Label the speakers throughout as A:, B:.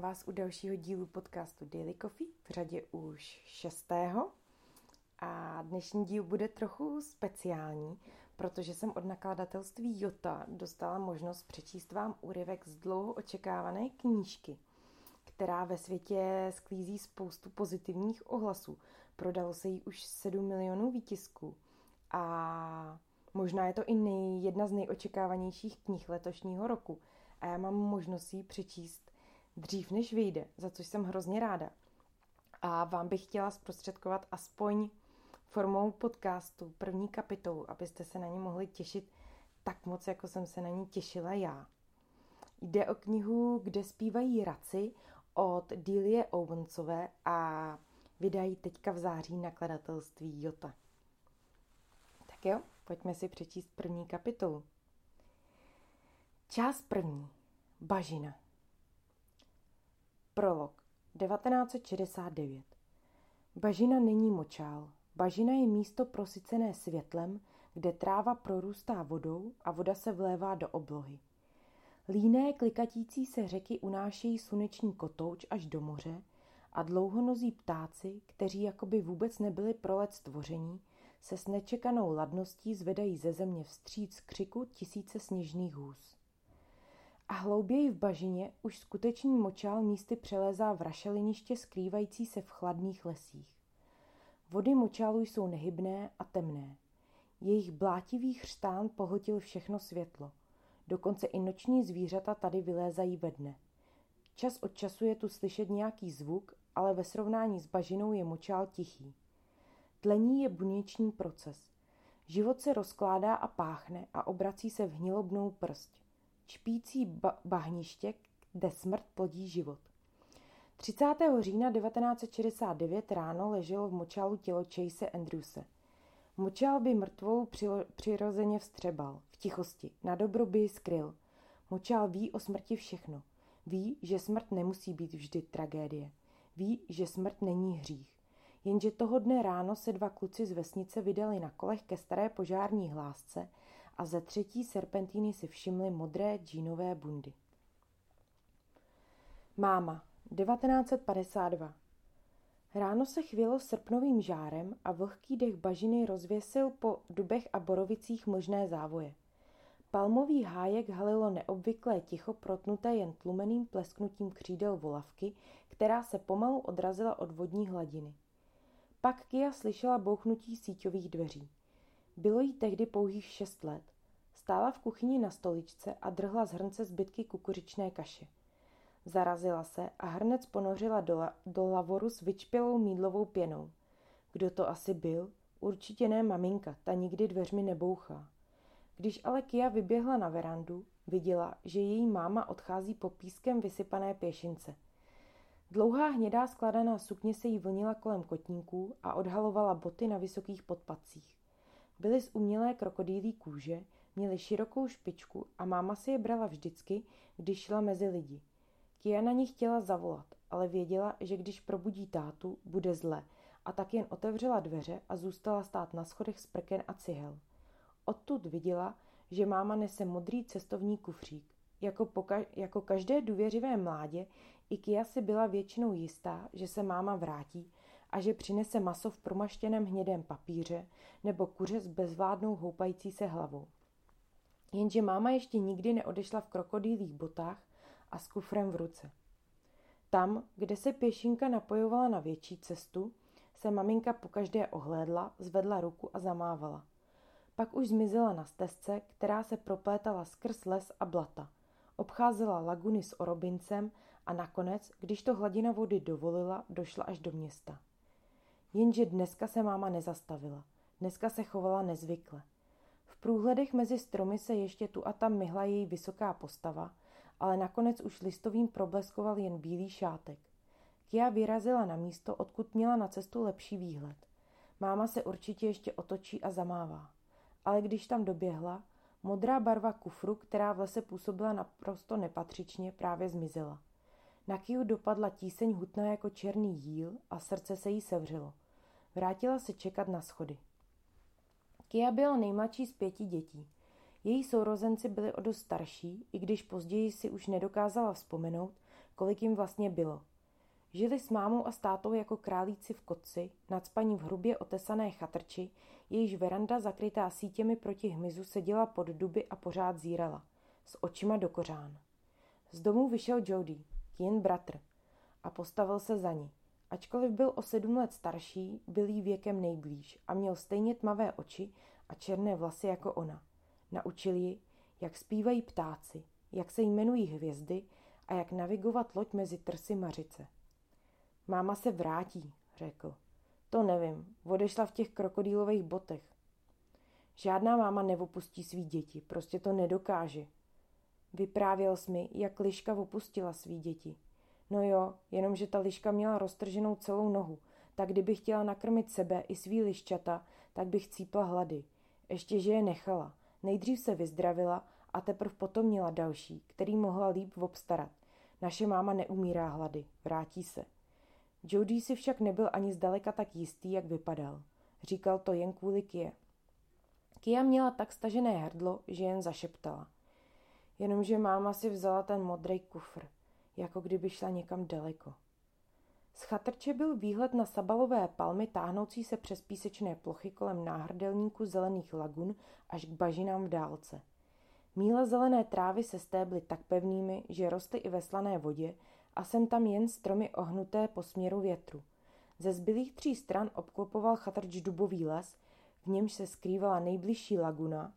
A: Vás u dalšího dílu podcastu Daily Coffee, v řadě už šestého. A dnešní díl bude trochu speciální, protože jsem od nakladatelství Jota dostala možnost přečíst vám úryvek z dlouho očekávané knížky, která ve světě sklízí spoustu pozitivních ohlasů. Prodalo se jí už 7 milionů výtisků a možná je to i nej, jedna z nejočekávanějších knih letošního roku – a já mám možnost ji přečíst dřív, než vyjde, za což jsem hrozně ráda. A vám bych chtěla zprostředkovat aspoň formou podcastu první kapitolu, abyste se na ní mohli těšit tak moc, jako jsem se na ní těšila já. Jde o knihu Kde zpívají raci od Dílie Owensové a vydají teďka v září nakladatelství Jota. Tak jo, pojďme si přečíst první kapitolu. Část první. Bažina. Prolog. 1969. Bažina není močál. Bažina je místo prosycené světlem, kde tráva prorůstá vodou a voda se vlévá do oblohy. Líné klikatící se řeky unášejí sluneční kotouč až do moře a dlouhonozí ptáci, kteří jakoby vůbec nebyli pro let stvoření, se s nečekanou ladností zvedají ze země vstříc křiku tisíce sněžných hůz. A hlouběji v bažině už skutečný močál místy přelézá v rašeliniště skrývající se v chladných lesích. Vody močálu jsou nehybné a temné. Jejich blátivý chřtán pohltil všechno světlo. Dokonce i noční zvířata tady vylézají ve dne. Čas od času je tu slyšet nějaký zvuk, ale ve srovnání s bažinou je močál tichý. Tlení je buněční proces. Život se rozkládá a páchne a obrací se v hnilobnou prst špící ba- bahniště, kde smrt plodí život. 30. října 1969 ráno leželo v močálu tělo Chase Andrewse. Močál by mrtvou přilo- přirozeně vstřebal, v tichosti, na dobro by ji skryl. Močál ví o smrti všechno. Ví, že smrt nemusí být vždy tragédie. Ví, že smrt není hřích. Jenže toho dne ráno se dva kluci z vesnice vydali na kolech ke staré požární hlásce a ze třetí serpentíny si všimli modré džínové bundy. Máma, 1952 Ráno se chvělo srpnovým žárem a vlhký dech bažiny rozvěsil po dubech a borovicích možné závoje. Palmový hájek halilo neobvyklé ticho protnuté jen tlumeným plesknutím křídel volavky, která se pomalu odrazila od vodní hladiny. Pak Kia slyšela bouchnutí síťových dveří. Bylo jí tehdy pouhých šest let. Stála v kuchyni na stoličce a drhla z hrnce zbytky kukuřičné kaše. Zarazila se a hrnec ponořila do, la, do lavoru s vyčpělou mídlovou pěnou. Kdo to asi byl? Určitě ne maminka, ta nikdy dveřmi nebouchá. Když ale Kia vyběhla na verandu, viděla, že její máma odchází po pískem vysypané pěšince. Dlouhá hnědá skladaná sukně se jí vlnila kolem kotníků a odhalovala boty na vysokých podpacích. Byly z umělé krokodýlí kůže, měly širokou špičku a máma si je brala vždycky, když šla mezi lidi. Kia na ní chtěla zavolat, ale věděla, že když probudí tátu, bude zle a tak jen otevřela dveře a zůstala stát na schodech z prken a cihel. Odtud viděla, že máma nese modrý cestovní kufřík. Jako, poka- jako každé důvěřivé mládě, i Kia si byla většinou jistá, že se máma vrátí a že přinese maso v promaštěném hnědém papíře nebo kuře s bezvládnou houpající se hlavou. Jenže máma ještě nikdy neodešla v krokodýlých botách a s kufrem v ruce. Tam, kde se pěšinka napojovala na větší cestu, se maminka pokaždé ohlédla, zvedla ruku a zamávala. Pak už zmizela na stezce, která se proplétala skrz les a blata. Obcházela laguny s orobincem a nakonec, když to hladina vody dovolila, došla až do města. Jenže dneska se máma nezastavila. Dneska se chovala nezvykle. V průhledech mezi stromy se ještě tu a tam myhla její vysoká postava, ale nakonec už listovým probleskoval jen bílý šátek. Kia vyrazila na místo, odkud měla na cestu lepší výhled. Máma se určitě ještě otočí a zamává. Ale když tam doběhla, modrá barva kufru, která v lese působila naprosto nepatřičně, právě zmizela. Na Kiu dopadla tíseň hutná jako černý jíl a srdce se jí sevřelo. Vrátila se čekat na schody. Kia byla nejmladší z pěti dětí. Její sourozenci byli o dost starší, i když později si už nedokázala vzpomenout, kolik jim vlastně bylo. Žili s mámou a státou jako králíci v kotci, nadspaní v hrubě otesané chatrči, jejíž veranda zakrytá sítěmi proti hmyzu seděla pod duby a pořád zírala, s očima do kořán. Z domu vyšel Jody, jen bratr, a postavil se za ní. Ačkoliv byl o sedm let starší, byl jí věkem nejblíž a měl stejně tmavé oči a černé vlasy jako ona. Naučil ji, jak zpívají ptáci, jak se jmenují hvězdy a jak navigovat loď mezi trsy mařice. Máma se vrátí, řekl. To nevím, odešla v těch krokodýlových botech. Žádná máma neopustí svý děti, prostě to nedokáže. Vyprávěl jsi mi, jak liška opustila svý děti. No jo, jenomže ta liška měla roztrženou celou nohu, tak kdyby chtěla nakrmit sebe i svý liščata, tak bych cípla hlady. Ještě, že je nechala. Nejdřív se vyzdravila a teprve potom měla další, který mohla líp obstarat. Naše máma neumírá hlady, vrátí se. Jody si však nebyl ani zdaleka tak jistý, jak vypadal. Říkal to jen kvůli Kie. Kia měla tak stažené hrdlo, že jen zašeptala. Jenomže máma si vzala ten modrý kufr, jako kdyby šla někam daleko. Z chatrče byl výhled na sabalové palmy táhnoucí se přes písečné plochy kolem náhrdelníku zelených lagun až k bažinám v dálce. Míle zelené trávy se stébly tak pevnými, že rostly i ve slané vodě a sem tam jen stromy ohnuté po směru větru. Ze zbylých tří stran obklopoval chatrč dubový les, v němž se skrývala nejbližší laguna,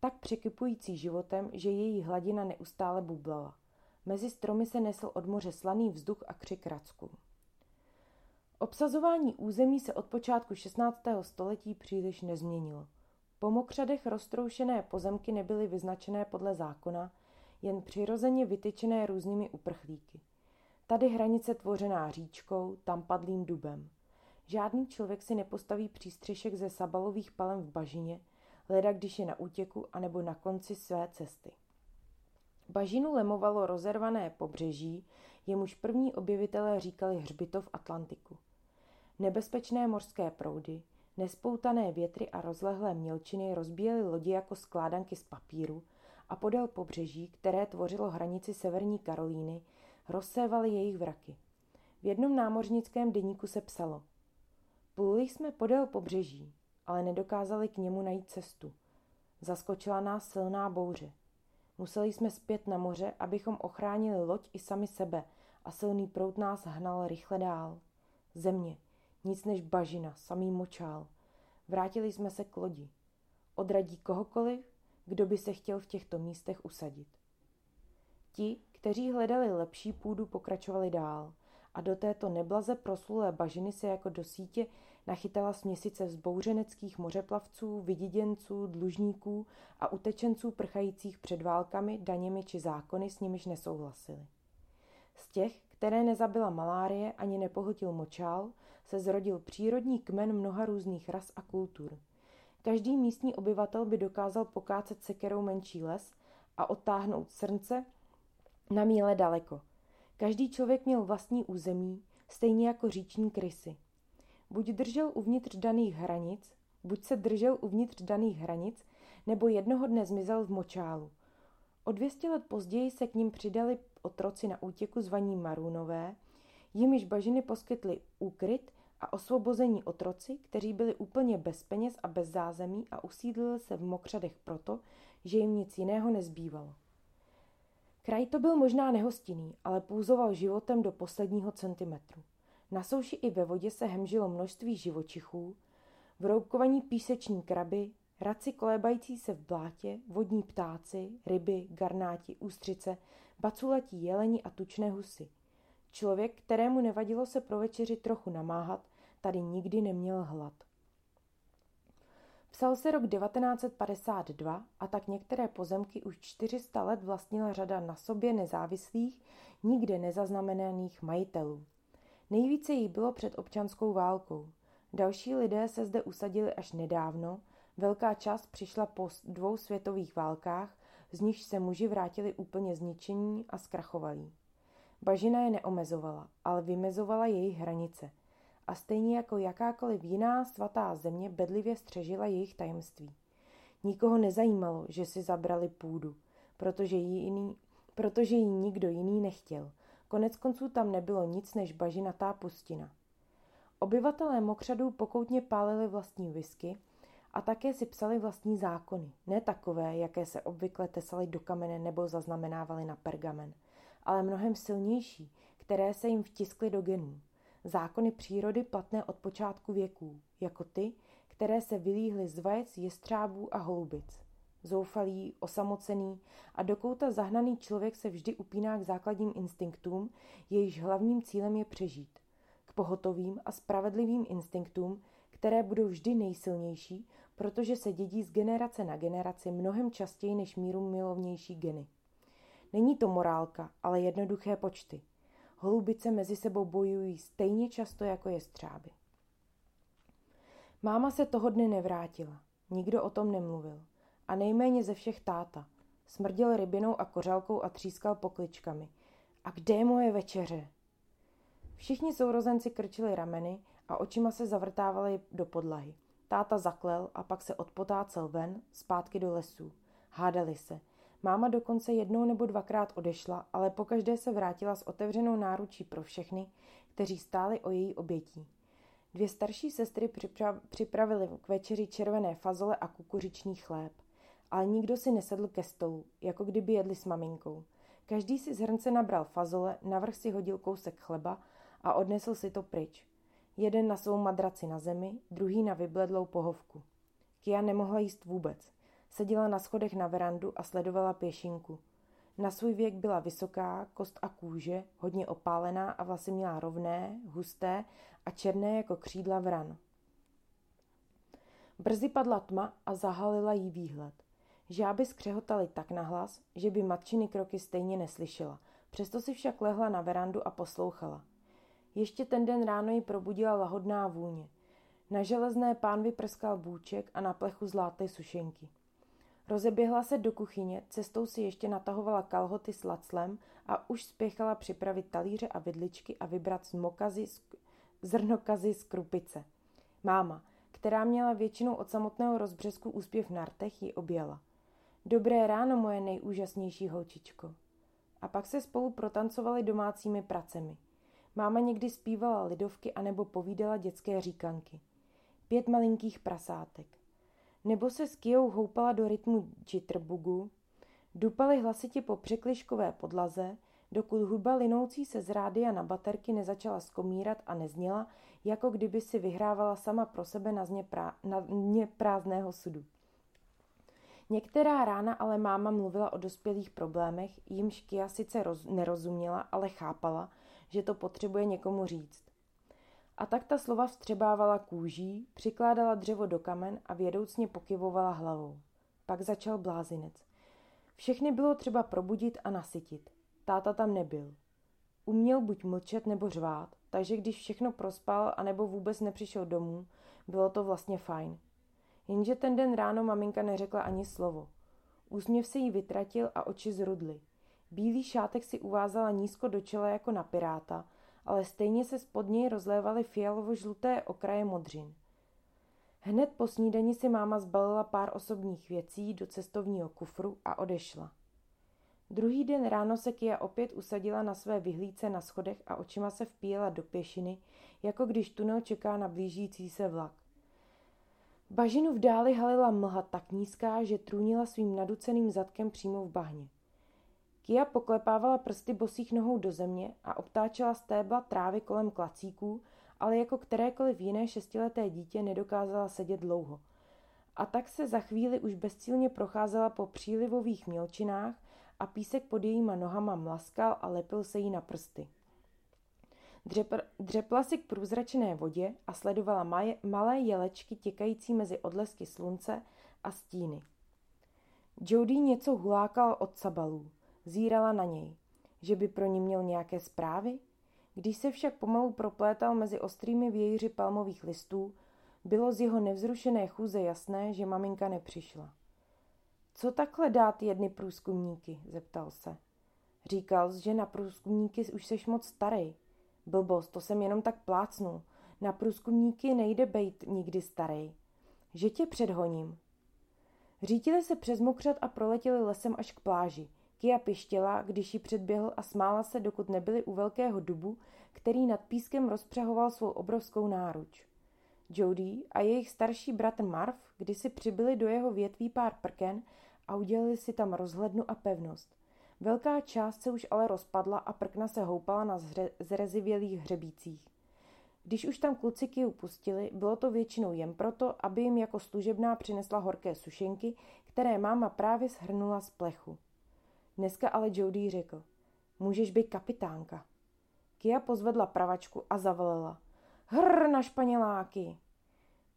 A: tak překypující životem, že její hladina neustále bublala. Mezi stromy se nesl od moře slaný vzduch a křik racků. Obsazování území se od počátku 16. století příliš nezměnilo. Po mokřadech roztroušené pozemky nebyly vyznačené podle zákona, jen přirozeně vytyčené různými uprchlíky. Tady hranice tvořená říčkou, tam padlým dubem. Žádný člověk si nepostaví přístřešek ze sabalových palem v bažině, leda když je na útěku anebo na konci své cesty. Bažinu lemovalo rozervané pobřeží, jemuž první objevitelé říkali hřbitov Atlantiku. Nebezpečné mořské proudy, nespoutané větry a rozlehlé mělčiny rozbíjely lodi jako skládanky z papíru a podél pobřeží, které tvořilo hranici severní Karolíny, rozsévaly jejich vraky. V jednom námořnickém deníku se psalo Pluli jsme podél pobřeží, ale nedokázali k němu najít cestu. Zaskočila nás silná bouře. Museli jsme zpět na moře, abychom ochránili loď i sami sebe a silný prout nás hnal rychle dál. Země, nic než bažina, samý močál. Vrátili jsme se k lodi. Odradí kohokoliv, kdo by se chtěl v těchto místech usadit. Ti, kteří hledali lepší půdu, pokračovali dál a do této neblaze proslulé bažiny se jako do sítě nachytala směsice vzbouřeneckých mořeplavců, vydiděnců, dlužníků a utečenců prchajících před válkami, daněmi či zákony, s nimiž nesouhlasili. Z těch, které nezabila malárie ani nepohltil močál, se zrodil přírodní kmen mnoha různých ras a kultur. Každý místní obyvatel by dokázal pokácet sekerou menší les a odtáhnout srnce na míle daleko. Každý člověk měl vlastní území, stejně jako říční krysy. Buď držel uvnitř daných hranic, buď se držel uvnitř daných hranic, nebo jednoho dne zmizel v močálu. O 200 let později se k ním přidali otroci na útěku zvaní Marunové, jimiž bažiny poskytly úkryt a osvobození otroci, kteří byli úplně bez peněz a bez zázemí a usídlili se v mokřadech proto, že jim nic jiného nezbývalo. Kraj to byl možná nehostinný, ale půzoval životem do posledního centimetru. Na souši i ve vodě se hemžilo množství živočichů, vroubkovaní píseční kraby, raci kolébající se v blátě, vodní ptáci, ryby, garnáti, ústřice, baculatí jeleni a tučné husy. Člověk, kterému nevadilo se pro večeři trochu namáhat, tady nikdy neměl hlad. Psal se rok 1952 a tak některé pozemky už 400 let vlastnila řada na sobě nezávislých, nikde nezaznamenaných majitelů. Nejvíce jí bylo před občanskou válkou. Další lidé se zde usadili až nedávno, velká část přišla po dvou světových válkách, z nichž se muži vrátili úplně zničení a zkrachovali. Bažina je neomezovala, ale vymezovala jejich hranice – a stejně jako jakákoliv jiná svatá země bedlivě střežila jejich tajemství. Nikoho nezajímalo, že si zabrali půdu, protože ji, jiný, protože ji nikdo jiný nechtěl. Konec konců tam nebylo nic než bažinatá pustina. Obyvatelé mokřadů pokoutně pálili vlastní whisky a také si psali vlastní zákony. Ne takové, jaké se obvykle tesaly do kamene nebo zaznamenávaly na pergamen, ale mnohem silnější, které se jim vtiskly do genů. Zákony přírody platné od počátku věků, jako ty, které se vylíhly z vajec, jestřábů a holubic. Zoufalý, osamocený a do kouta zahnaný člověk se vždy upíná k základním instinktům, jejichž hlavním cílem je přežít. K pohotovým a spravedlivým instinktům, které budou vždy nejsilnější, protože se dědí z generace na generaci mnohem častěji než míru milovnější geny. Není to morálka, ale jednoduché počty. Holubice mezi sebou bojují stejně často jako jestřáby. Máma se toho dne nevrátila. Nikdo o tom nemluvil. A nejméně ze všech táta. Smrděl rybinou a kořálkou a třískal pokličkami. A kde je moje večeře? Všichni sourozenci krčili rameny a očima se zavrtávali do podlahy. Táta zaklel a pak se odpotácel ven, zpátky do lesů. Hádali se. Máma dokonce jednou nebo dvakrát odešla, ale pokaždé se vrátila s otevřenou náručí pro všechny, kteří stáli o její obětí. Dvě starší sestry připravily k večeři červené fazole a kukuřičný chléb. Ale nikdo si nesedl ke stolu, jako kdyby jedli s maminkou. Každý si z hrnce nabral fazole, navrh si hodil kousek chleba a odnesl si to pryč. Jeden na svou madraci na zemi, druhý na vybledlou pohovku. Kia nemohla jíst vůbec. Seděla na schodech na verandu a sledovala pěšinku. Na svůj věk byla vysoká, kost a kůže, hodně opálená a vlasy měla rovné, husté a černé jako křídla vran. Brzy padla tma a zahalila jí výhled. Žáby skřehotaly tak nahlas, že by matčiny kroky stejně neslyšela. Přesto si však lehla na verandu a poslouchala. Ještě ten den ráno ji probudila lahodná vůně. Na železné pánvi prskal bůček a na plechu zláté sušenky. Rozeběhla se do kuchyně, cestou si ještě natahovala kalhoty s laclem a už spěchala připravit talíře a vidličky a vybrat zmokazy, zrnokazy z krupice. Máma, která měla většinou od samotného rozbřesku úspěv na rtech, ji objela. Dobré ráno, moje nejúžasnější holčičko. A pak se spolu protancovali domácími pracemi. Máma někdy zpívala lidovky anebo povídala dětské říkanky. Pět malinkých prasátek. Nebo se s Kijou houpala do rytmu jitterbugu, dupali hlasitě po překliškové podlaze, dokud hudba linoucí se z rádia na baterky nezačala skomírat a nezněla, jako kdyby si vyhrávala sama pro sebe na, zně prá- na dně prázdného sudu. Některá rána ale máma mluvila o dospělých problémech, jimž Kia sice roz- nerozuměla, ale chápala, že to potřebuje někomu říct. A tak ta slova vstřebávala kůží, přikládala dřevo do kamen a vědoucně pokyvovala hlavou. Pak začal blázinec. Všechny bylo třeba probudit a nasytit. Táta tam nebyl. Uměl buď mlčet nebo řvát, takže když všechno prospal a nebo vůbec nepřišel domů, bylo to vlastně fajn. Jenže ten den ráno maminka neřekla ani slovo. Úsměv se jí vytratil a oči zrudly. Bílý šátek si uvázala nízko do čela jako na piráta, ale stejně se spod něj rozlévaly fialovo-žluté okraje modřin. Hned po snídani si máma zbalila pár osobních věcí do cestovního kufru a odešla. Druhý den ráno se Kia opět usadila na své vyhlídce na schodech a očima se vpíjela do pěšiny, jako když tunel čeká na blížící se vlak. Bažinu v dáli halila mlha tak nízká, že trůnila svým naduceným zadkem přímo v bahně. Kia poklepávala prsty bosých nohou do země a obtáčela stébla trávy kolem klacíků, ale jako kterékoliv jiné šestileté dítě nedokázala sedět dlouho. A tak se za chvíli už bezcílně procházela po přílivových mělčinách a písek pod jejíma nohama mlaskal a lepil se jí na prsty. Dřepr, dřepla si k průzračené vodě a sledovala maje, malé jelečky těkající mezi odlesky slunce a stíny. Jody něco hulákal od sabalů. Zírala na něj. Že by pro ní měl nějaké zprávy? Když se však pomalu proplétal mezi ostrými vějíři palmových listů, bylo z jeho nevzrušené chůze jasné, že maminka nepřišla. Co takhle dát jedny průzkumníky? zeptal se. Říkal, že na průzkumníky už seš moc starý. Blbost, to jsem jenom tak plácnul. Na průzkumníky nejde bejt nikdy starý. Že tě předhoním. Řítili se přes mokřat a proletěli lesem až k pláži. Kia pištěla, když ji předběhl a smála se, dokud nebyli u velkého dubu, který nad pískem rozpřehoval svou obrovskou náruč. Jody a jejich starší bratr Marv kdysi přibyli do jeho větví pár prken a udělali si tam rozhlednu a pevnost. Velká část se už ale rozpadla a prkna se houpala na zrezivělých hřebících. Když už tam kluci Kiu pustili, bylo to většinou jen proto, aby jim jako služebná přinesla horké sušenky, které máma právě shrnula z plechu. Dneska ale Jody řekl, můžeš být kapitánka. Kia pozvedla pravačku a zavolala. Hrr na španěláky!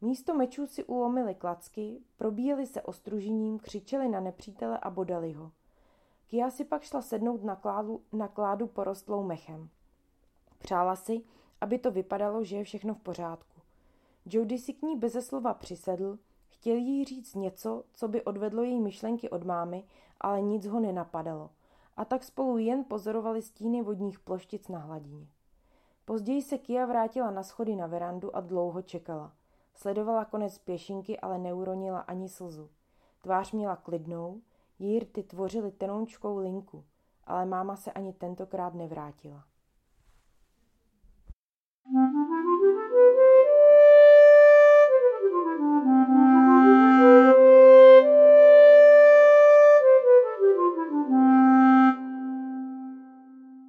A: Místo mečů si ulomili klacky, probíjeli se ostružením, křičeli na nepřítele a bodali ho. Kia si pak šla sednout na kládu, na kládu porostlou mechem. Přála si, aby to vypadalo, že je všechno v pořádku. Jody si k ní beze slova přisedl, chtěl jí říct něco, co by odvedlo její myšlenky od mámy, ale nic ho nenapadalo. A tak spolu jen pozorovali stíny vodních ploštic na hladině. Později se Kia vrátila na schody na verandu a dlouho čekala. Sledovala konec pěšinky, ale neuronila ani slzu. Tvář měla klidnou, její rty tvořily tenoučkou linku, ale máma se ani tentokrát nevrátila.